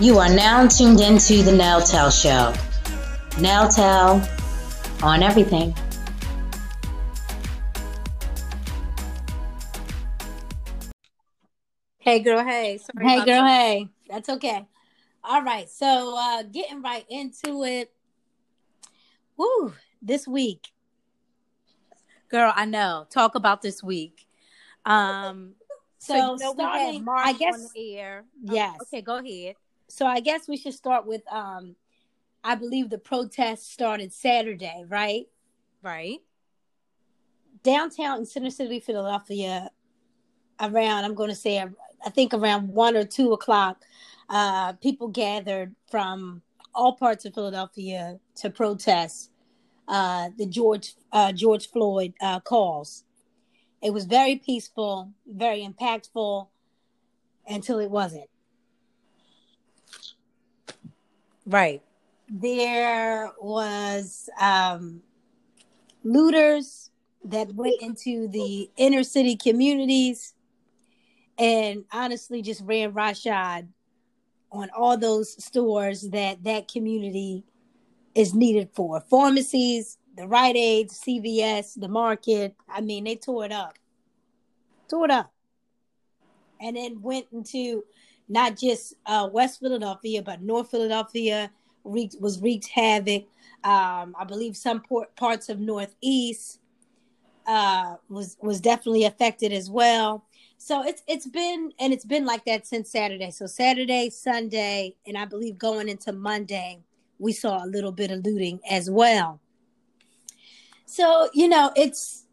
You are now tuned into the Nail Show. Nail on everything. Hey girl, hey. Sorry hey girl, hey. That's okay. All right. So uh getting right into it. Woo, this week. Girl, I know. Talk about this week. Um so, so you know, starting, I guess air. Oh, yes. Oh, okay, go ahead. So I guess we should start with um I believe the protest started Saturday, right? Right. Downtown in Center City, Philadelphia, around I'm going to say I think around one or two o'clock, uh, people gathered from all parts of Philadelphia to protest uh, the George uh, George Floyd uh, calls. It was very peaceful, very impactful, until it wasn't. Right. There was um, looters that went into the inner city communities and honestly just ran roughshod on all those stores that that community is needed for pharmacies the Rite Aid, CVS, the market. I mean, they tore it up, tore it up, and then went into not just uh, West Philadelphia but North Philadelphia. Wreaked, was wreaked havoc. Um, I believe some parts of Northeast uh, was was definitely affected as well. So it's it's been and it's been like that since Saturday. So Saturday, Sunday, and I believe going into Monday, we saw a little bit of looting as well. So, you know, it's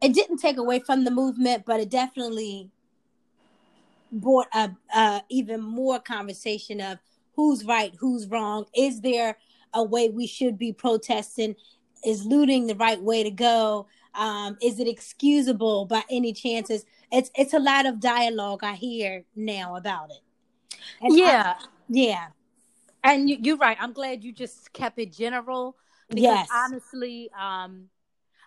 it didn't take away from the movement, but it definitely brought a, a even more conversation of who's right, who's wrong. Is there a way we should be protesting? Is looting the right way to go? Um, is it excusable by any chances? it's it's a lot of dialogue I hear now about it. And yeah, I, yeah. And you, are right. I'm glad you just kept it general. Because yes. honestly, um,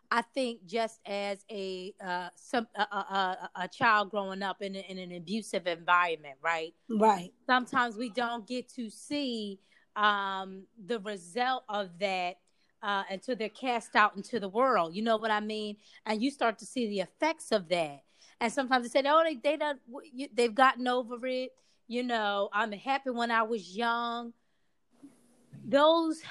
I think just as a uh, some a, a, a child growing up in, a, in an abusive environment, right? Right. Sometimes we don't get to see um, the result of that uh, until they're cast out into the world. You know what I mean? And you start to see the effects of that and sometimes they say, "Oh, they they don't they've gotten over it." You know, I'm happy when I was young. Those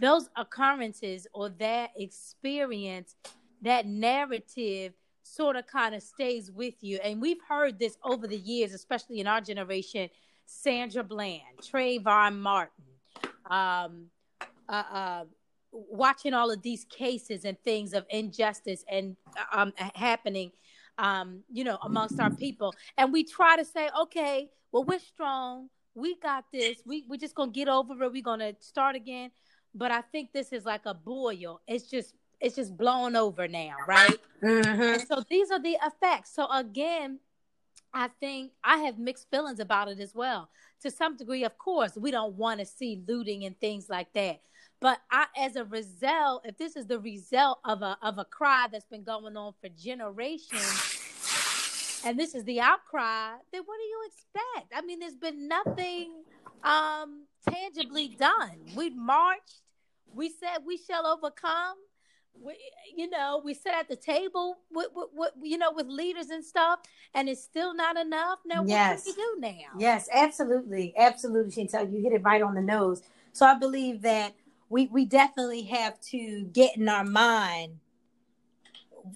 those occurrences or that experience, that narrative sort of kind of stays with you. And we've heard this over the years, especially in our generation. Sandra Bland, Trayvon Martin, um, uh, uh, watching all of these cases and things of injustice and um, happening um, you know, amongst our people. And we try to say, okay, well, we're strong. We got this. We we're just gonna get over it. We're gonna start again. But I think this is like a boil. It's just it's just blown over now, right? Mm-hmm. so these are the effects. So again, I think I have mixed feelings about it as well. To some degree, of course, we don't want to see looting and things like that. But I, as a result, if this is the result of a of a cry that's been going on for generations, and this is the outcry, then what do you expect? I mean, there's been nothing um, tangibly done. We've marched. We said we shall overcome. We, you know, we sit at the table with, with, with, you know, with leaders and stuff, and it's still not enough. Now, yes. what can we do now? Yes, absolutely, absolutely, Chantel. You hit it right on the nose. So I believe that we we definitely have to get in our mind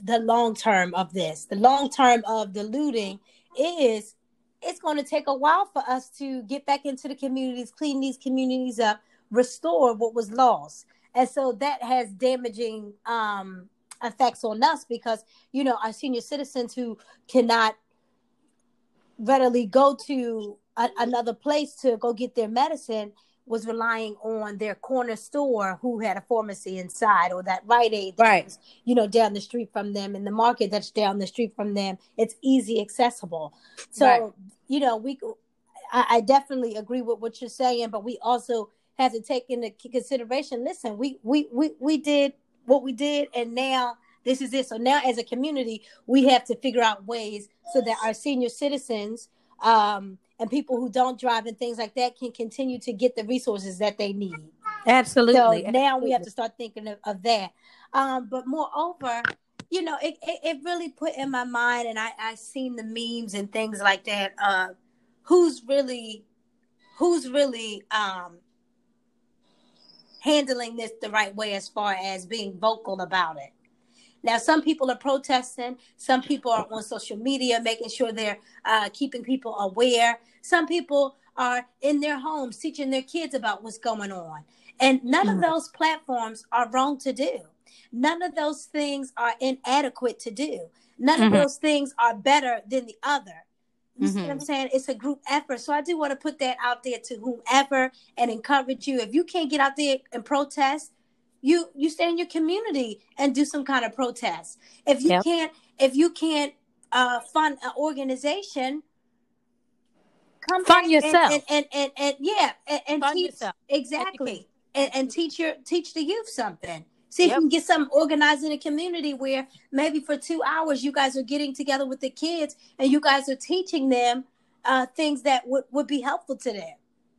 the long term of this. The long term of the looting is it's going to take a while for us to get back into the communities, clean these communities up, restore what was lost. And so that has damaging um, effects on us because, you know, our senior citizens who cannot readily go to a, another place to go get their medicine was relying on their corner store who had a pharmacy inside or that Rite Aid right. Was, you know, down the street from them in the market that's down the street from them. It's easy accessible. So, right. you know, we I, I definitely agree with what you're saying, but we also have to take into consideration, listen, we we we, we did what we did and now this is it. So now as a community, we have to figure out ways so that our senior citizens um and people who don't drive and things like that can continue to get the resources that they need. Absolutely. So now we have to start thinking of, of that. Um, but moreover, you know, it, it, it, really put in my mind, and I I seen the memes and things like that. Uh, who's really, who's really um handling this the right way as far as being vocal about it. Now, some people are protesting. Some people are on social media making sure they're uh, keeping people aware. Some people are in their homes teaching their kids about what's going on. And none of those platforms are wrong to do. None of those things are inadequate to do. None mm-hmm. of those things are better than the other. You mm-hmm. see what I'm mm-hmm. saying? It's a group effort. So I do want to put that out there to whomever and encourage you. If you can't get out there and protest, you you stay in your community and do some kind of protest. If you yep. can't if you can't uh, fund an organization, come fund yourself and and, and, and, and yeah and, and teach yourself. exactly and, and teach your teach the youth something. See if yep. you can get something organized in a community where maybe for two hours you guys are getting together with the kids and you guys are teaching them uh, things that would, would be helpful to them.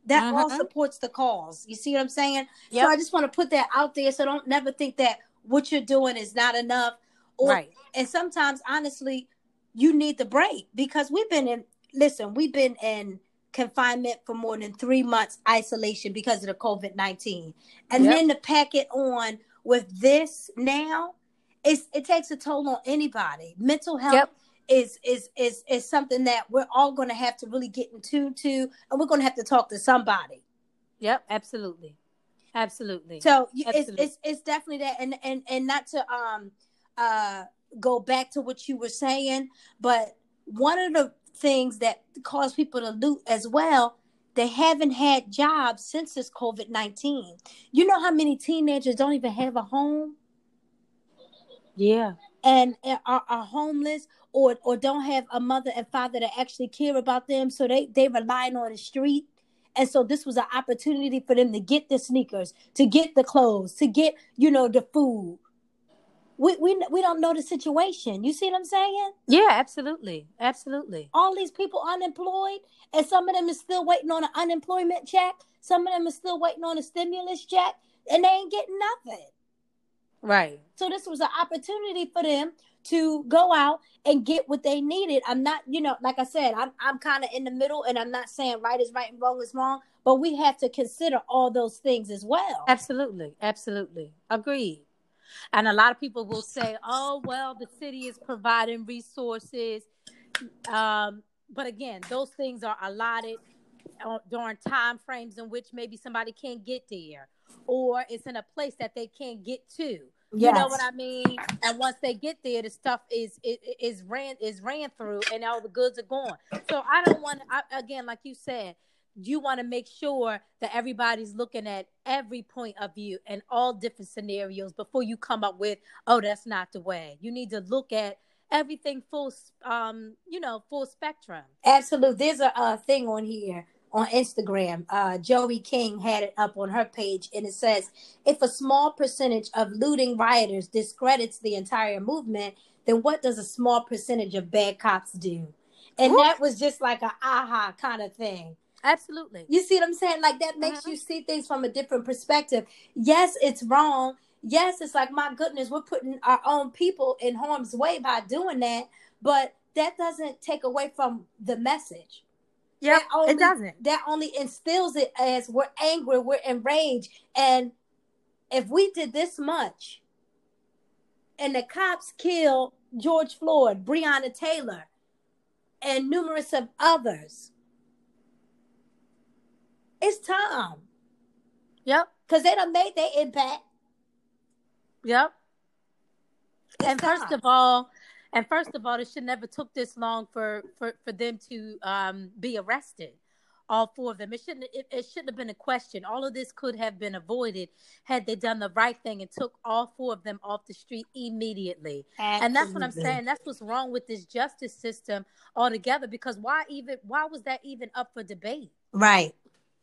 That all mm-hmm. supports the cause. You see what I'm saying? Yep. So I just want to put that out there so don't never think that what you're doing is not enough. Or, right. And sometimes, honestly, you need the break because we've been in, listen, we've been in confinement for more than three months isolation because of the COVID 19. And yep. then to pack it on with this now, it's, it takes a toll on anybody. Mental health yep. is is is is something that we're all going to have to really get in tune to, and we're going to have to talk to somebody. Yep, absolutely, absolutely. So absolutely. It's, it's it's definitely that, and and and not to um uh go back to what you were saying, but one of the things that cause people to loot as well they haven't had jobs since this COVID 19. You know how many teenagers don't even have a home? Yeah. And are, are homeless or, or don't have a mother and father that actually care about them. So they, they relying on the street. And so this was an opportunity for them to get the sneakers, to get the clothes, to get, you know, the food we, we we don't know the situation. You see what I'm saying? Yeah, absolutely, absolutely. All these people unemployed, and some of them is still waiting on an unemployment check. Some of them are still waiting on a stimulus check, and they ain't getting nothing. Right. So this was an opportunity for them to go out and get what they needed. I'm not, you know, like I said, I'm I'm kind of in the middle, and I'm not saying right is right and wrong is wrong, but we have to consider all those things as well. Absolutely, absolutely, agreed. And a lot of people will say, oh, well, the city is providing resources. Um, but again, those things are allotted during time frames in which maybe somebody can't get there or it's in a place that they can't get to. Yes. You know what I mean? And once they get there, the stuff is is, is ran is ran through, and all the goods are gone. So I don't want to. Again, like you said, you want to make sure that everybody's looking at every point of view and all different scenarios before you come up with oh that's not the way. You need to look at everything full um you know full spectrum. Absolutely there's a, a thing on here on instagram uh joey king had it up on her page and it says if a small percentage of looting rioters discredits the entire movement then what does a small percentage of bad cops do? And Ooh. that was just like a aha kind of thing Absolutely. You see what I'm saying? Like that makes uh-huh. you see things from a different perspective. Yes, it's wrong. Yes, it's like my goodness, we're putting our own people in harm's way by doing that, but that doesn't take away from the message. Yeah, it doesn't. That only instills it as we're angry, we're enraged, and if we did this much, and the cops kill George Floyd, Breonna Taylor, and numerous of others, it's time. Yep. Because they done made their impact. Yep. It's and time. first of all, and first of all, it should never took this long for for for them to um, be arrested. All four of them. It shouldn't. It, it, shouldn't have been a question. All of this could have been avoided had they done the right thing and took all four of them off the street immediately. Absolutely. And that's what I'm saying. That's what's wrong with this justice system altogether. Because why even? Why was that even up for debate? Right.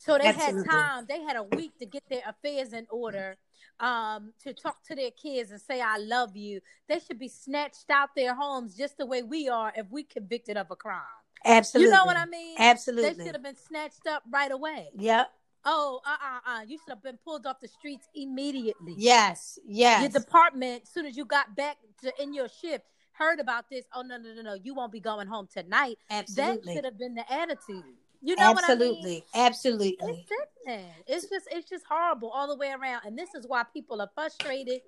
So they Absolutely. had time. They had a week to get their affairs in order, um, to talk to their kids and say, "I love you." They should be snatched out their homes just the way we are if we convicted of a crime. Absolutely. You know what I mean? Absolutely. They should have been snatched up right away. Yep. Oh, uh, uh, uh. You should have been pulled off the streets immediately. Yes. Yes. Your department, as soon as you got back to in your shift, heard about this. Oh no, no, no, no! You won't be going home tonight. Absolutely. That should have been the attitude. You know Absolutely. what I mean? Absolutely. It's sickening. It's just it's just horrible all the way around. And this is why people are frustrated.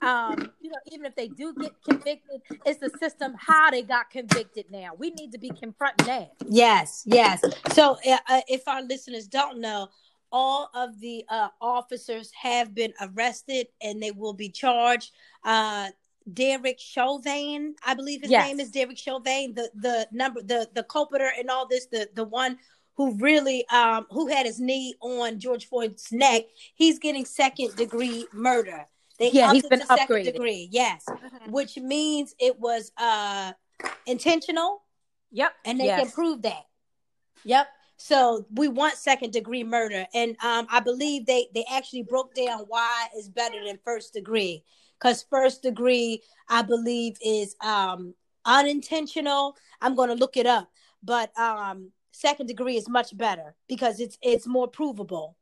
Um, you know, even if they do get convicted, it's the system how they got convicted now. We need to be confronting that. Yes, yes. So uh, uh, if our listeners don't know, all of the uh, officers have been arrested and they will be charged. Uh, Derek Chauvin, I believe his Yes. name is Derek Chauvin, the the number the the culprit and all this, the the one who really um who had his knee on George Floyd's neck, he's getting second degree murder. They Yeah, he's been upgraded. degree, yes, which means it was uh intentional Yep. and they yes. can prove that. Yep. So we want second degree murder, and um, I believe they they actually broke down why it's better than first degree, because first degree I believe is um, unintentional. I'm going to look it up, but um, second degree is much better because it's it's more provable.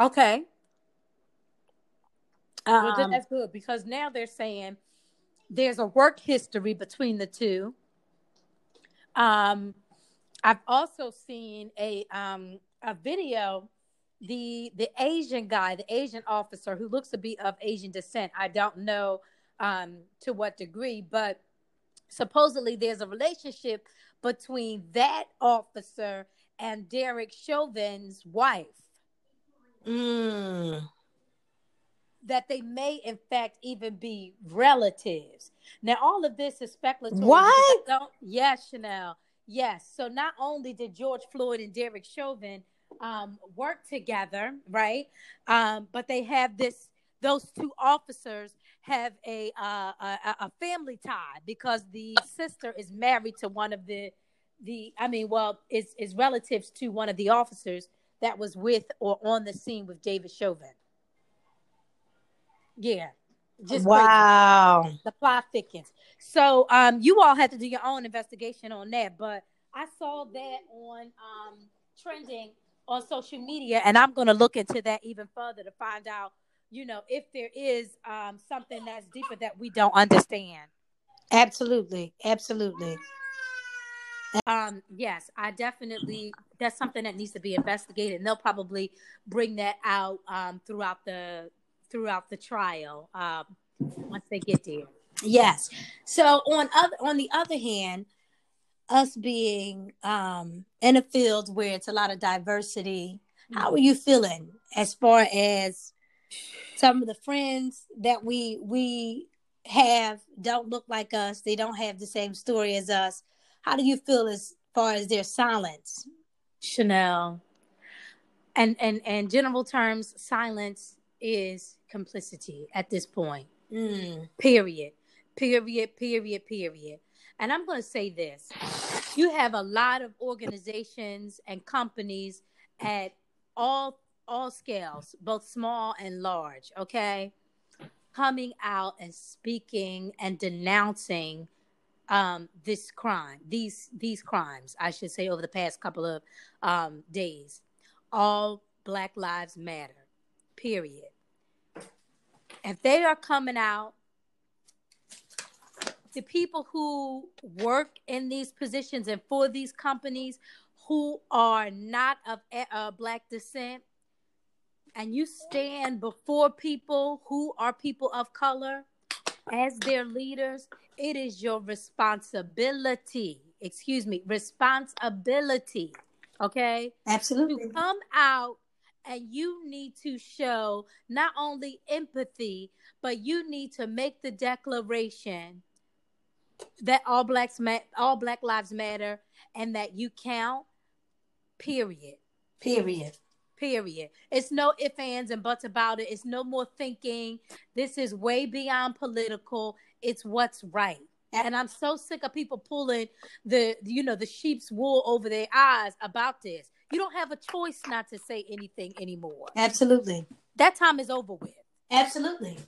Okay. Well, Um, that's good because now they're saying there's a work history between the two. Um, I've also seen a um a video. The the Asian guy, the Asian officer who looks to be of Asian descent. I don't know um to what degree, but supposedly there's a relationship between that officer and Derek Chauvin's wife. mm, that they may in fact even be relatives. Now all of this is speculative. What? Don't yes, Chanel. Yes. So not only did George Floyd and Derek Chauvin um, work together, right? Um, but they have this. Those two officers have a, uh, a a- family tie because the sister is married to one of the the. I mean, well, is is relatives to one of the officers that was with or on the scene with David Chauvin. Yeah. Just crazy. wow. The plot thickens. So um you all have to do your own investigation on that. But I saw that on um trending on social media and I'm gonna look into that even further to find out, you know, if there is um something that's deeper that we don't understand. Absolutely, absolutely. Um, yes, I definitely that's something that needs to be investigated, and they'll probably bring that out um, throughout the throughout the trial um, once they get there. Yes. So on other on the other hand, us being um in a field where it's a lot of diversity, how are you feeling as far as some of the friends that we we have don't look like us, they don't have the same story as us. How do you feel as far as their silence? Chanel, and and and general terms, silence is complicity at this point. Mm, Period. Period. Period. Period. And I'm going to say this: you have a lot of organizations and companies at all all scales, both small and large. Okay, coming out and speaking and denouncing um, this crime, these these crimes, I should say, over the past couple of um, days. All Black Lives Matter. Period. If they are coming out the people who work in these positions and for these companies who are not of uh, black descent and you stand before people who are people of color as their leaders it is your responsibility excuse me responsibility okay absolutely. to come out and you need to show not only empathy, but you need to make the declaration that all blacks ma- all black lives matter and that you count. Period. Period. Period. It's no ifs, ands, and buts about it. It's no more thinking. This is way beyond political. It's what's right. And I'm so sick of people pulling the you know the sheep's wool over their eyes about this. You don't have a choice not to say anything anymore. Absolutely. That time is over with. Absolutely.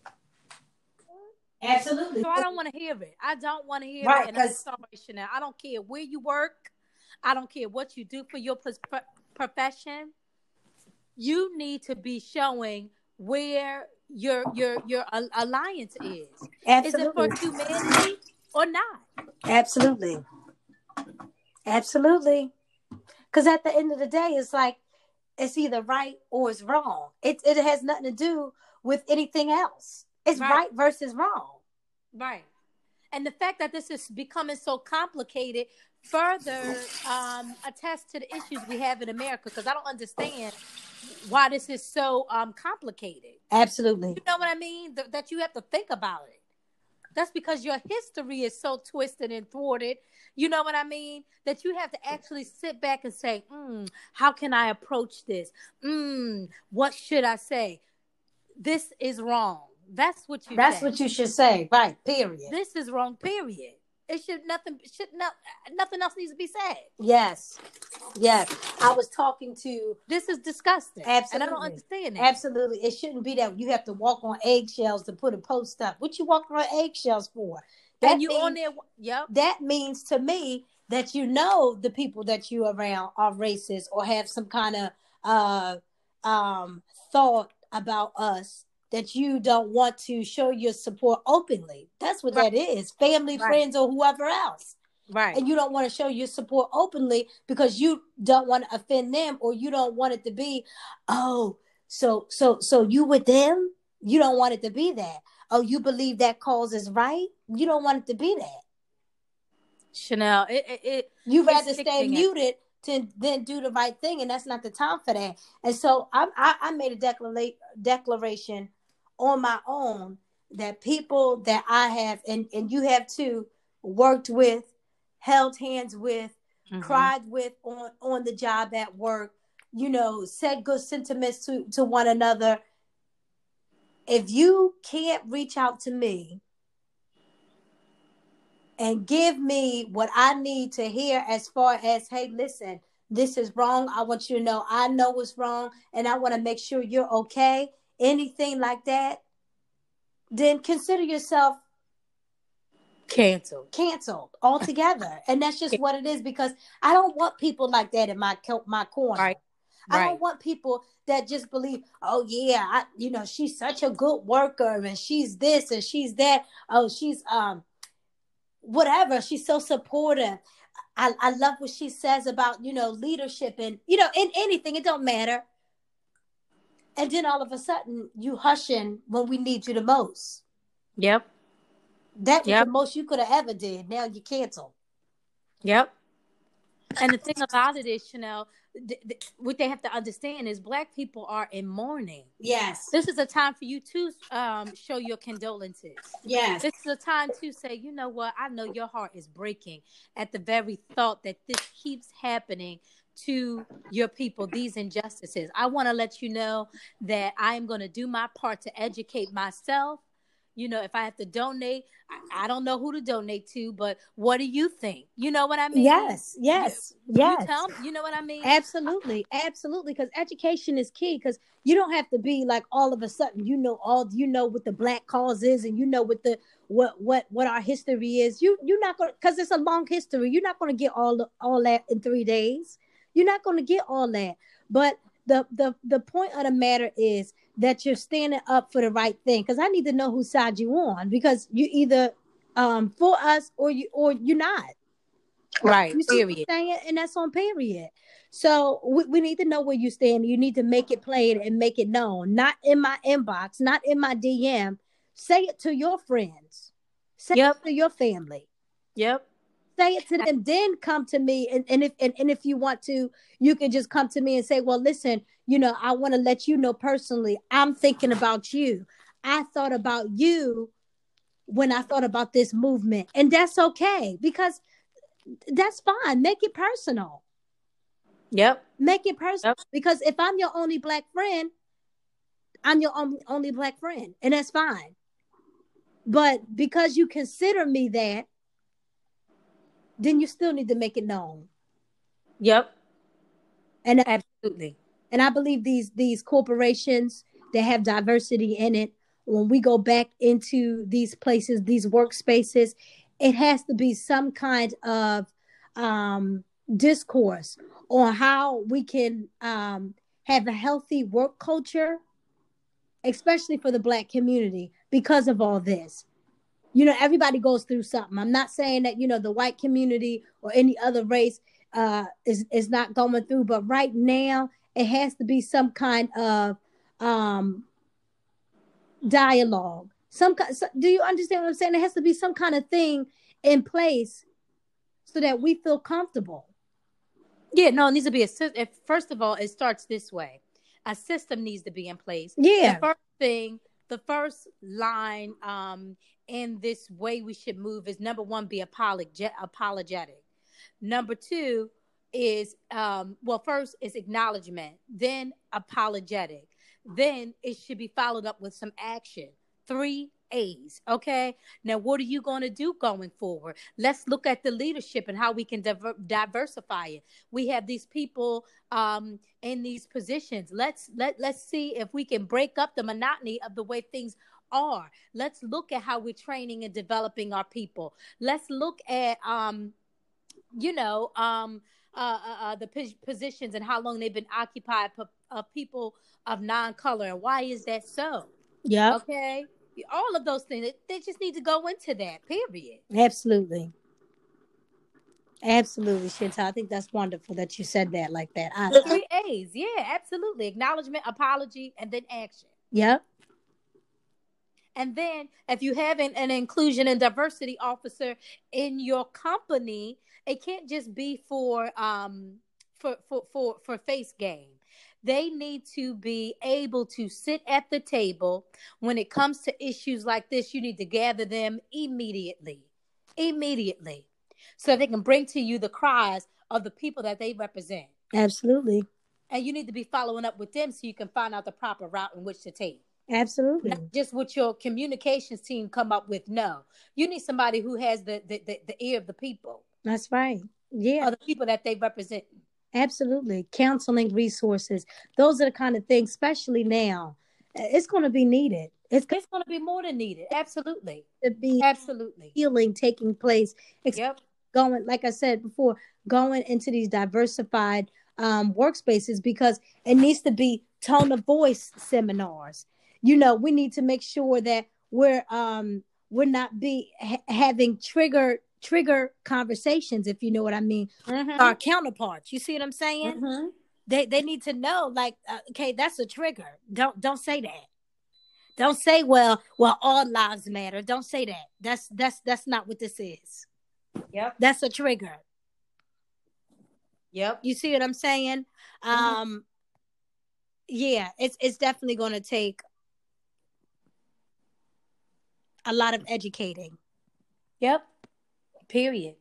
Absolutely. So I don't want to hear it. I don't want to hear Right, it. And I'm sorry, Chanel. I don't care where you work. I don't care what you do for your profession. You need to be showing where your your your alliance is. Absolutely. Is it for humanity or not? Absolutely. Absolutely. Because at the end of the day, it's like it's either right or it's wrong. It it has nothing to do with anything else. It's right, right versus wrong. Right. And the fact that this is becoming so complicated further um, attests to the issues we have in America because I don't understand why this is so um, complicated. Absolutely. You know what I mean? Th- that you have to think about it. That's because your history is so twisted and thwarted. You know what I mean? That you have to actually sit back and say, mm, how can I approach this? Mm, what should I say? This is wrong. That's what you. That's say. what you should say, right? Period. This is wrong. Period. It should nothing should not nothing else needs to be said. Yes, yes. I was talking to. This is disgusting. Absolutely, and I don't understand it. Absolutely, it shouldn't be that you have to walk on eggshells to put a post up. What you walking on eggshells for? That and you means, on there? Yep. That means to me that you know the people that you around are racist or have some kind of uh um thought about us that you don't want to show your support openly. That's what right. that is. Family, right. friends, or whoever else. Right. And you don't want to show your support openly because you don't want to offend them or you don't want it to be, oh, so so so you with them? You don't want it to be that. Oh, you believe that cause is right? You don't want it to be that. Chanel, it, it, it you rather stay muted to then do the right thing, and that's not the time for that. And so I, I, I made a declara- declaration on my own that people that I have and, and you have too worked with, held hands with, mm-hmm. cried with on, on the job at work, you know, said good sentiments to, to one another. If you can't reach out to me and give me what I need to hear as far as, hey, listen, this is wrong. I want you to know I know what's wrong and I want to make sure you're okay anything like that, then consider yourself canceled. canceled altogether. And that's just what it is because i don't want people like that in my my corner. Right. i right. don't want people that just believe oh yeah I, you know she's such a good worker and she's this and she's that. Oh she's um whatever. She's so supportive. I, I love what she says about you know leadership and you know in anything it don't matter and then all of a sudden you hushing when we need you the most. Yep. That was yep. the most you could have ever did. Now you cancel. Yep. And the thing about it is, Chanel, th- th- what they have to understand is black people are in mourning. Yes. This is a time for you to um, show your condolences. Yes. This is a time to say, you know what? I know your heart is breaking at the very thought that this keeps happening to your people these injustices. I want to let you know that I am going to do my part to educate myself. You know, if I have to donate, I, I, don't know who to donate to, but what do you think? You know what I mean? Yes, yes, you, yes. You, tell, you know what I mean? Absolutely, absolutely. Because education is key. Because you don't have to be like all of a sudden you know all you know what the black cause is, and you know what the what what what our history is. You you're not gonna because it's a long history. You're not gonna get all the, all that in three days. You're not going to get all that. But the the the point of the matter is that you're standing up for the right thing. Because I need to know whose side you on. Because you either um for us or you or you're not. Right. You period. Saying, and that's on period. So we, we need to know where you stand. You need to make it plain and make it known. Not in my inbox, not in my DM. Say it to your friends. Say yep. it to your family. Yep say it to them then come to me. And, and if and, and if you want to you can just come to me and say well listen you know i want to let you know personally i'm thinking about you. I thought about you when i thought about this movement. And that's okay because that's fine. Make it personal. Yep. Make it personal yep. because if i'm your only black friend i'm your only, only black friend and that's fine. But because you consider me that then you still need to make it known. Yep. And absolutely. And I believe these these corporations that have diversity in it, when we go back into these places, these workspaces, it has to be some kind of um discourse on how we can um, have a healthy work culture, especially for the Black community, because of all this. You know, everybody goes through something. I'm not saying that you know the white community or any other race uh, is is not going through, but right now it has to be some kind of um, dialogue. Some do you understand what I'm saying? It has to be some kind of thing in place so that we feel comfortable. Yeah, no, it needs to be a first of all, it starts this way. A system needs to be in place. Yeah. The first thing, the first line um in this way we should move is number one, be apologetic. Number two is um well, first is acknowledgement, then apologetic. Then it should be followed up with some action. Three, A's. Okay. Now, what are you going to do going forward? Let's look at the leadership and how we can diver- diversify it. We have these people um, in these positions. Let's let let's see if we can break up the monotony of the way things are. Let's look at how we're training and developing our people. Let's look at um, you know um, uh, uh, uh the p- positions and how long they've been occupied of uh, people of non-color and why is that so? Yeah. Okay all of those things. They just need to go into that. Period. Absolutely. Absolutely, Chantal. I think that's wonderful that you said that like that. I, the three A's. Yeah, absolutely. Acknowledgement, apology, and then action. Yep. And then if you have an, an inclusion and diversity officer in your company, it can't just be for um for for for for face game. They need to be able to sit at the table. When it comes to issues like this you need to gather them immediately immediately so they can bring to you the cries of the people that they represent. Absolutely. And you need to be following up with them so you can find out the proper route in which to take absolutely not just what your communications team come up with no you need somebody who has the the, the, the ear of the people that's right yeah or the people that they represent Absolutely. Counseling resources. Those are the kind of things, especially now. It's going to be needed. It's, it's going to be more than needed. Absolutely. To be absolutely healing taking place. Yep. Going, like I said before, going into these diversified um, workspaces because it needs to be tone of voice seminars. You know, we need to make sure that we're um, we're not be ha- having triggered trigger conversations, if you know what I mean, mm-hmm. our counterparts. You see what I'm saying? Mm-hmm. They they need to know, like, uh, okay, that's a trigger. Don't don't say that. Don't say, well, well, all lives matter. Don't say that. That's that's that's not what this is. Yep. That's a trigger. Yep. You see what I'm saying? Mm-hmm. Um yeah, it's it's definitely gonna take a lot of educating. Yep. Period.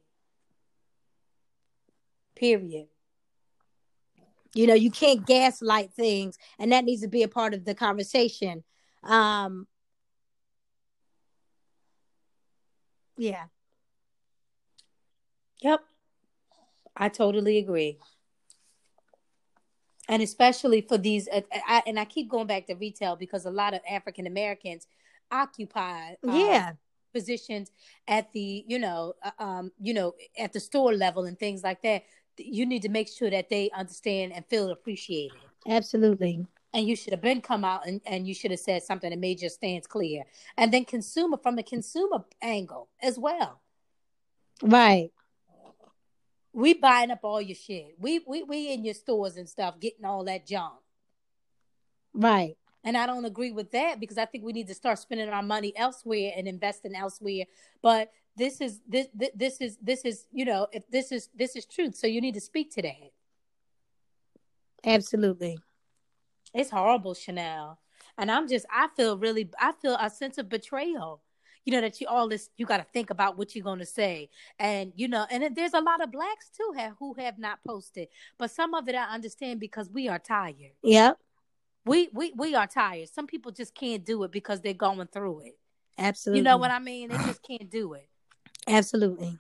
Period. You know, you can't gaslight things, and that needs to be a part of the conversation. Um, yeah. Yep. I totally agree. And especially for these, uh, I, and I keep going back to retail because a lot of African Americans occupy uh, yeah. positions at the you know uh, um you know at the store level and things like that you need to make sure that they understand and feel appreciated. Absolutely. And you should have been come out and, and you should have said something that made your stance clear. And then consumer from the consumer angle as well. Right. We buying up all your shit. We we, we in your stores and stuff getting all that junk. Right and I don't agree with that because I think we need to start spending our money elsewhere and investing elsewhere. But this is this this is this is you know if this is this is truth, so you need to speak to that. Absolutely, it's horrible, Chanel, and I'm just I feel really I feel a sense of betrayal. You know that you all this you got to think about what you're going to say, and you know, and there's a lot of blacks too have who have not posted, but some of it I understand because we are tired. Yep we we we are tired. Some people just can't do it because they're going through it. Absolutely. You know what I mean? They just can't do it. Absolutely.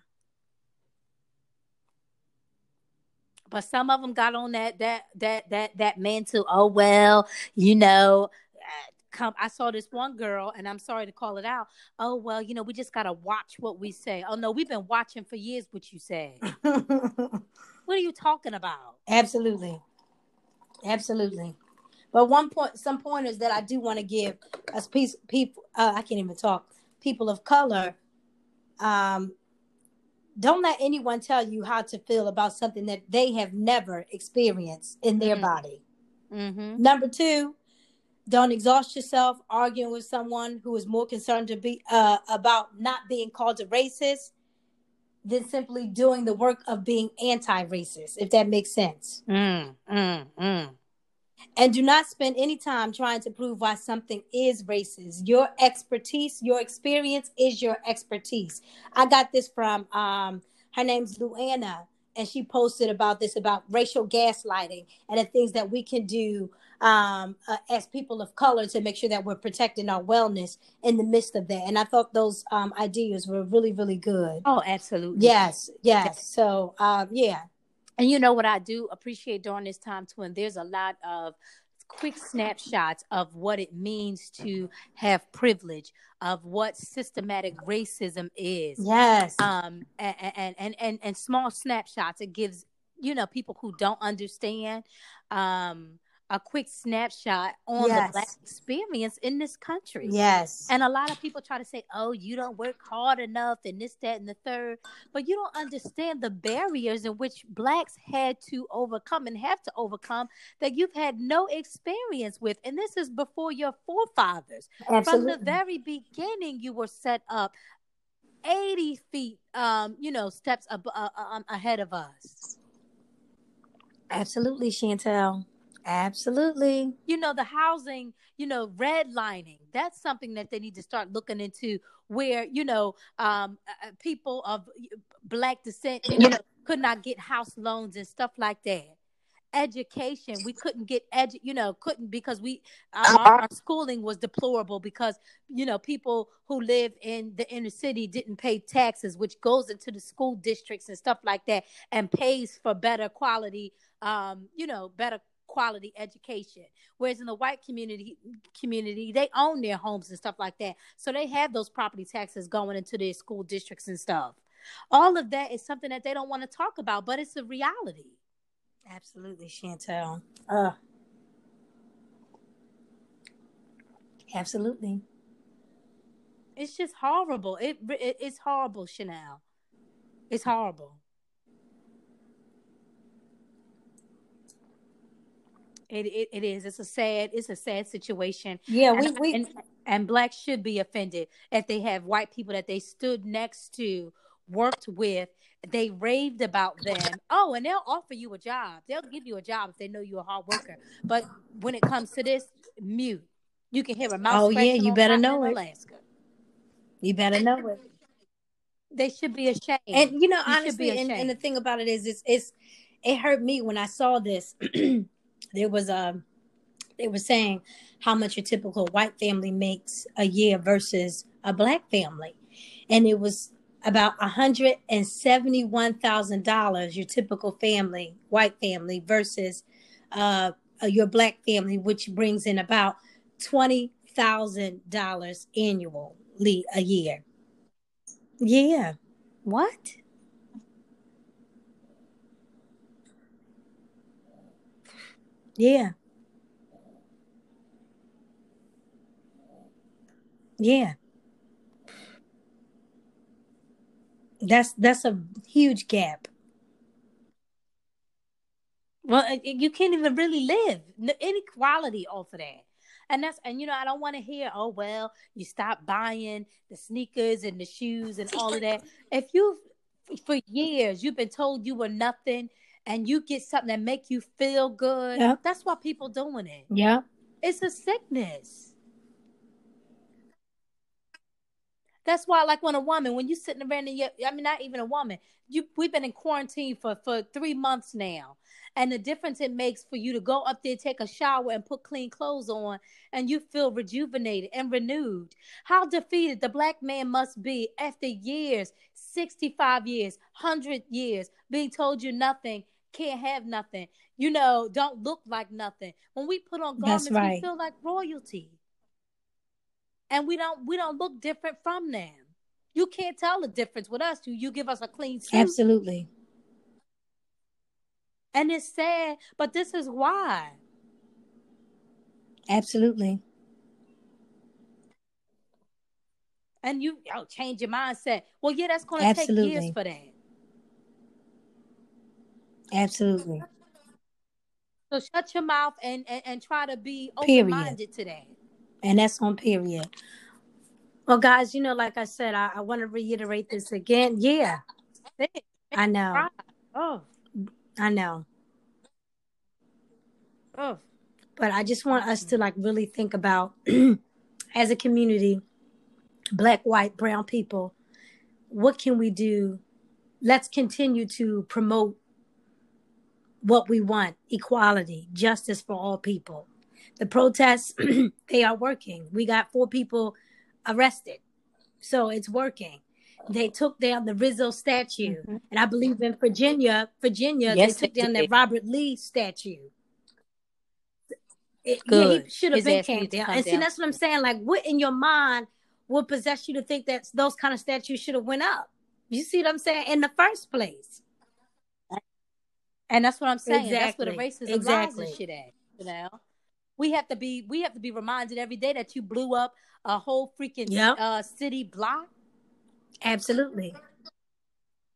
But some of them got on that that that that that mental. Oh well, you know. Uh, come, I saw this one girl, and I'm sorry to call it out. Oh well, you know, we just gotta watch what we say. Oh no, we've been watching for years what you said. What are you talking about? Absolutely. Absolutely. But one point, some pointers that I do want to give as piece, people, uh, I can't even talk, people of color, um, don't let anyone tell you how to feel about something that they have never experienced in their Mm-hmm. body. Mm-hmm. Number two, don't exhaust yourself arguing with someone who is more concerned to be uh, about not being called a racist than simply doing the work of being anti-racist, if that makes sense. Mm, mm, mm. And do not spend any time trying to prove why something is racist. Your expertise, your experience is your expertise. I got this from um her name's Luana and she posted about this about racial gaslighting and the things that we can do um uh, as people of color to make sure that we're protecting our wellness in the midst of that. And I thought those um ideas were really really good. Oh, absolutely. Yes, yes. So um yeah. And you know what I do appreciate during this time too, and there's a lot of quick snapshots of what it means to have privilege, of what systematic racism is. Yes. Um and and and and, and small snapshots. It gives, you know, people who don't understand um a quick snapshot on Yes. the black experience in this country. yes. And a lot of people try to say, oh, you don't work hard enough and this, that, and the third. But you don't understand the barriers in which blacks had to overcome and have to overcome that you've had no experience with. And this is before your forefathers. Absolutely. From the very beginning, you were set up 80 feet, um, you know, steps ab- uh, um, ahead of us. Absolutely, Chantel. Absolutely. you know the housing you know redlining that's something that they need to start looking into where you know um uh, uh, people of black descent you know could not get house loans and stuff like that education we couldn't get edu- you know couldn't because we our, our schooling was deplorable because you know people who live in the inner city didn't pay taxes which goes into the school districts and stuff like that and pays for better quality um you know better quality education. Whereas in the white community community they own their homes and stuff like that. So they have those property taxes going into their school districts and stuff. All of that is something that they don't want to talk about but it's a reality. Absolutely, Chantel. Uh, absolutely. it's just horrible. It, it it's horrible chanel. It's horrible it, it, it is. It's a sad it's a sad situation. Yeah, we and, we and, and blacks should be offended if they have white people that they stood next to worked with. They raved about them. Oh and they'll offer you a job. They'll give you a job if they know you're a hard worker. But when it comes to this mute. You can hear a mouse Oh, yeah, you better know it. alaska. You better know it. they should be ashamed. And you know, You honestly, and, and the thing about it is, it's, it's it hurt me when I saw this. there was a they were saying how much a typical white family makes a year versus a black family, and it was about hundred and seventy one thousand dollars your typical family white family versus uh, your black family, which brings in about twenty thousand dollars annually a year. Yeah. what Yeah. Yeah. That's that's a huge gap. Well, you can't even really live N- inequality off of that. And that's and you know I don't want to hear oh well you stop buying the sneakers and the shoes and all of that. If you for years you've been told you were nothing and you get something that make you feel good, Yeah. that's why people doing it. Yeah. It's a sickness. That's why, like, when a woman, when you sitting around in your, I mean, not even a woman, you, we've been in quarantine for for three months now, and the difference it makes for you to go up there, take a shower, and put clean clothes on, and you feel rejuvenated and renewed. How defeated the black man must be after years, sixty five years, hundred years, being told you nothing, can't have nothing, you know, don't look like nothing. When we put on garments, right. we feel like royalty and we don't we don't look different from them. You can't tell the difference with us. You you give us a clean suit. Absolutely. And it's sad, but this is why. Absolutely. And you oh, change your mindset. Well, yeah, that's going to take years for that. Absolutely. So shut your mouth and, and, and try to be open minded to that. And that's on period. Well, guys, you know, like I said, I, I want to reiterate this again. Yeah. I know. Oh. I know. Oh. But I just want us to like really think about as a community, black, white, brown people, what can we do? Let's continue to promote what we want equality, justice for all people. The protests, they are working. We got four people arrested. So it's working. They took down the Rizzo statue. Mm-hmm. And I believe in Virginia, Virginia, yes, they took down that Robert Lee statue. It, Good. Yeah, he should have been came down. And see, that's what I'm saying. Like, what in your mind would possess you to think that those kind of statues should have went up? You see what I'm saying? In the first place. And that's what I'm saying. Exactly. That's what the racism exactly. lies and shit at. You know, we have to be we have to be reminded every day that you blew up a whole freaking yep. uh, city block. Absolutely.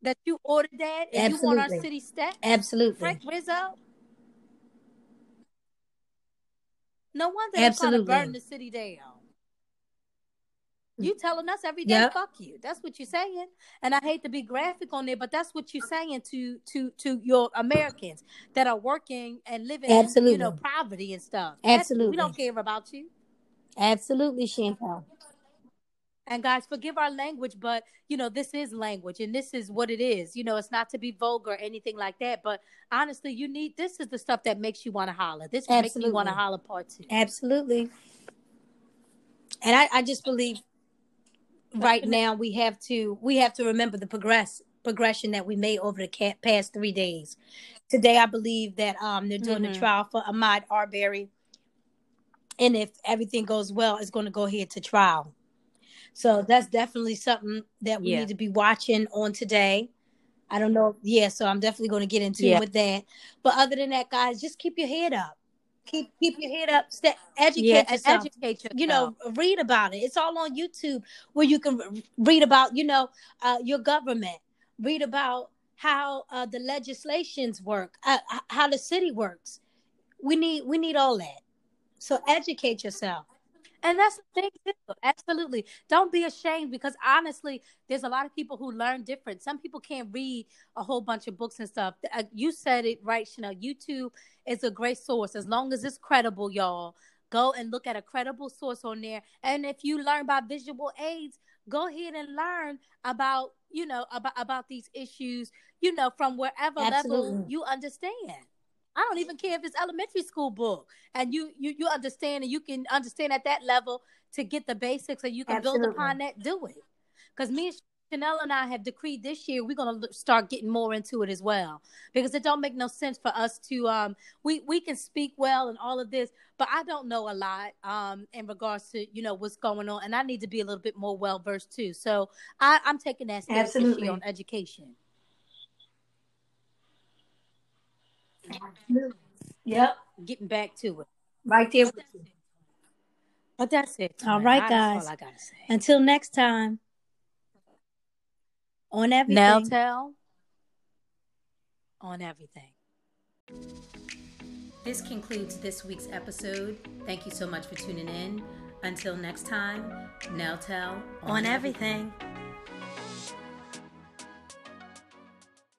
That you ordered that and Absolutely. you want our city stat. Absolutely. Frank Rizzo. No wonder they're trying to burn the city down. You telling us every day, yep. fuck you. That's what you're saying. And I hate to be graphic on it, but that's what you're saying to to to your Americans that are working and living Absolutely. in you know poverty and stuff. Absolutely. That's, we don't care about you. Absolutely, Chantel. And guys, forgive our language, but you know, this is language and this is what it is. You know, it's not to be vulgar or anything like that. But honestly, you need this is the stuff that makes you want to holler. This makes me want to holler part two. Absolutely. And I, I just believe right now we have to we have to remember the progress progression that we made over the past three days. Today, I believe that um, they're doing mm-hmm. the trial for Ahmaud Arbery, and if everything goes well, it's going to go ahead to trial. So that's definitely something that we yeah. need to be watching on today. I don't know. Yeah, so I'm definitely going to get into yeah. with that. But other than that, guys, just keep your head up keep keep your head up stay, educate yeah, yourself educate yourself. you know read about it. It's all on youtube where you can read about you know uh, your government. Read about how uh, the legislations work uh, how the city works. We need we need all that. So educate yourself and that's the thing too. Absolutely. Don't be ashamed because honestly, there's a lot of people who learn different. Some people can't read a whole bunch of books and stuff. Uh, you said it right, Chanel. YouTube is a great source as long as it's credible, y'all. Go and look at a credible source on there. And if you learn about visual aids, go ahead and learn about, you know, about about these issues, you know, from wherever Absolutely. level you understand. I don't even care if it's elementary school book, and you you you understand and you can understand at that level to get the basics, and you can Absolutely. build upon that. Do it, because me and Chanel and I have decreed this year we're going to start getting more into it as well because it don't make no sense for us to um we we can speak well and all of this but I don't know a lot um in regards to you know what's going on and I need to be a little bit more well versed too so I I'm taking that step this year on education. Yep. Getting back to it. Right there. But that's it. All right, guys. All I gotta say. Until next time. On everything. Now tell. On everything. This concludes this week's episode. Thank you so much for tuning in. Until next time, Nell Tell on, on everything. everything.